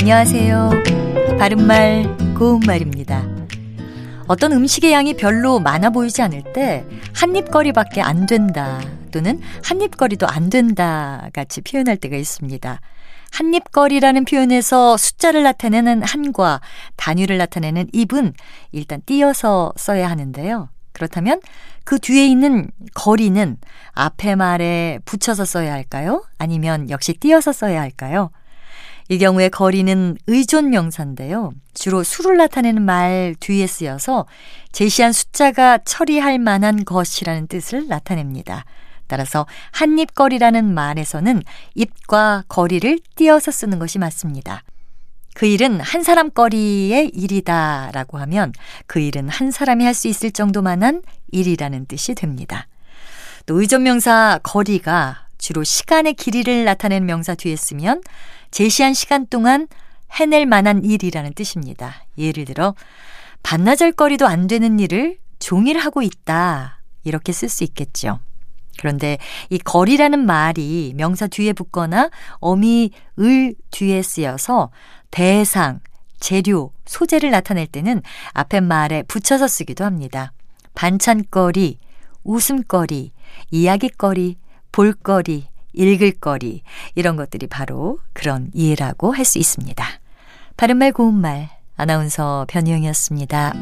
안녕하세요. 바른말, 고운말입니다. 어떤 음식의 양이 별로 많아 보이지 않을 때 한 입거리밖에 안 된다 또는 한 입거리도 안 된다 같이 표현할 때가 있습니다. 한 입거리라는 표현에서 숫자를 나타내는 한과 단위를 나타내는 입은 일단 띄어서 써야 하는데요. 그렇다면 그 뒤에 있는 거리는 앞에 말에 붙여서 써야 할까요? 아니면 역시 띄어서 써야 할까요? 이 경우에 거리는 의존 명사인데요. 주로 수를 나타내는 말 뒤에 쓰여서 제시한 숫자가 처리할 만한 것이라는 뜻을 나타냅니다. 따라서 한입거리라는 말에서는 입과 거리를 띄어서 쓰는 것이 맞습니다. 그 일은 한 사람 거리의 일이다 라고 하면 그 일은 한 사람이 할 수 있을 정도만한 일이라는 뜻이 됩니다. 또 의존 명사 거리가 주로 시간의 길이를 나타내는 명사 뒤에 쓰면 제시한 시간 동안 해낼 만한 일이라는 뜻입니다. 예를 들어 반나절 거리도 안 되는 일을 종일 하고 있다. 이렇게 쓸 수 있겠죠. 그런데 이 거리라는 말이 명사 뒤에 붙거나 어미 을 뒤에 쓰여서 대상, 재료, 소재를 나타낼 때는 앞에 말에 붙여서 쓰기도 합니다. 반찬거리, 웃음거리, 이야기거리, 볼거리, 읽을 거리 이런 것들이 바로 그런 이해라고 할 수 있습니다. 바른말 고운말 아나운서 변희영이었습니다.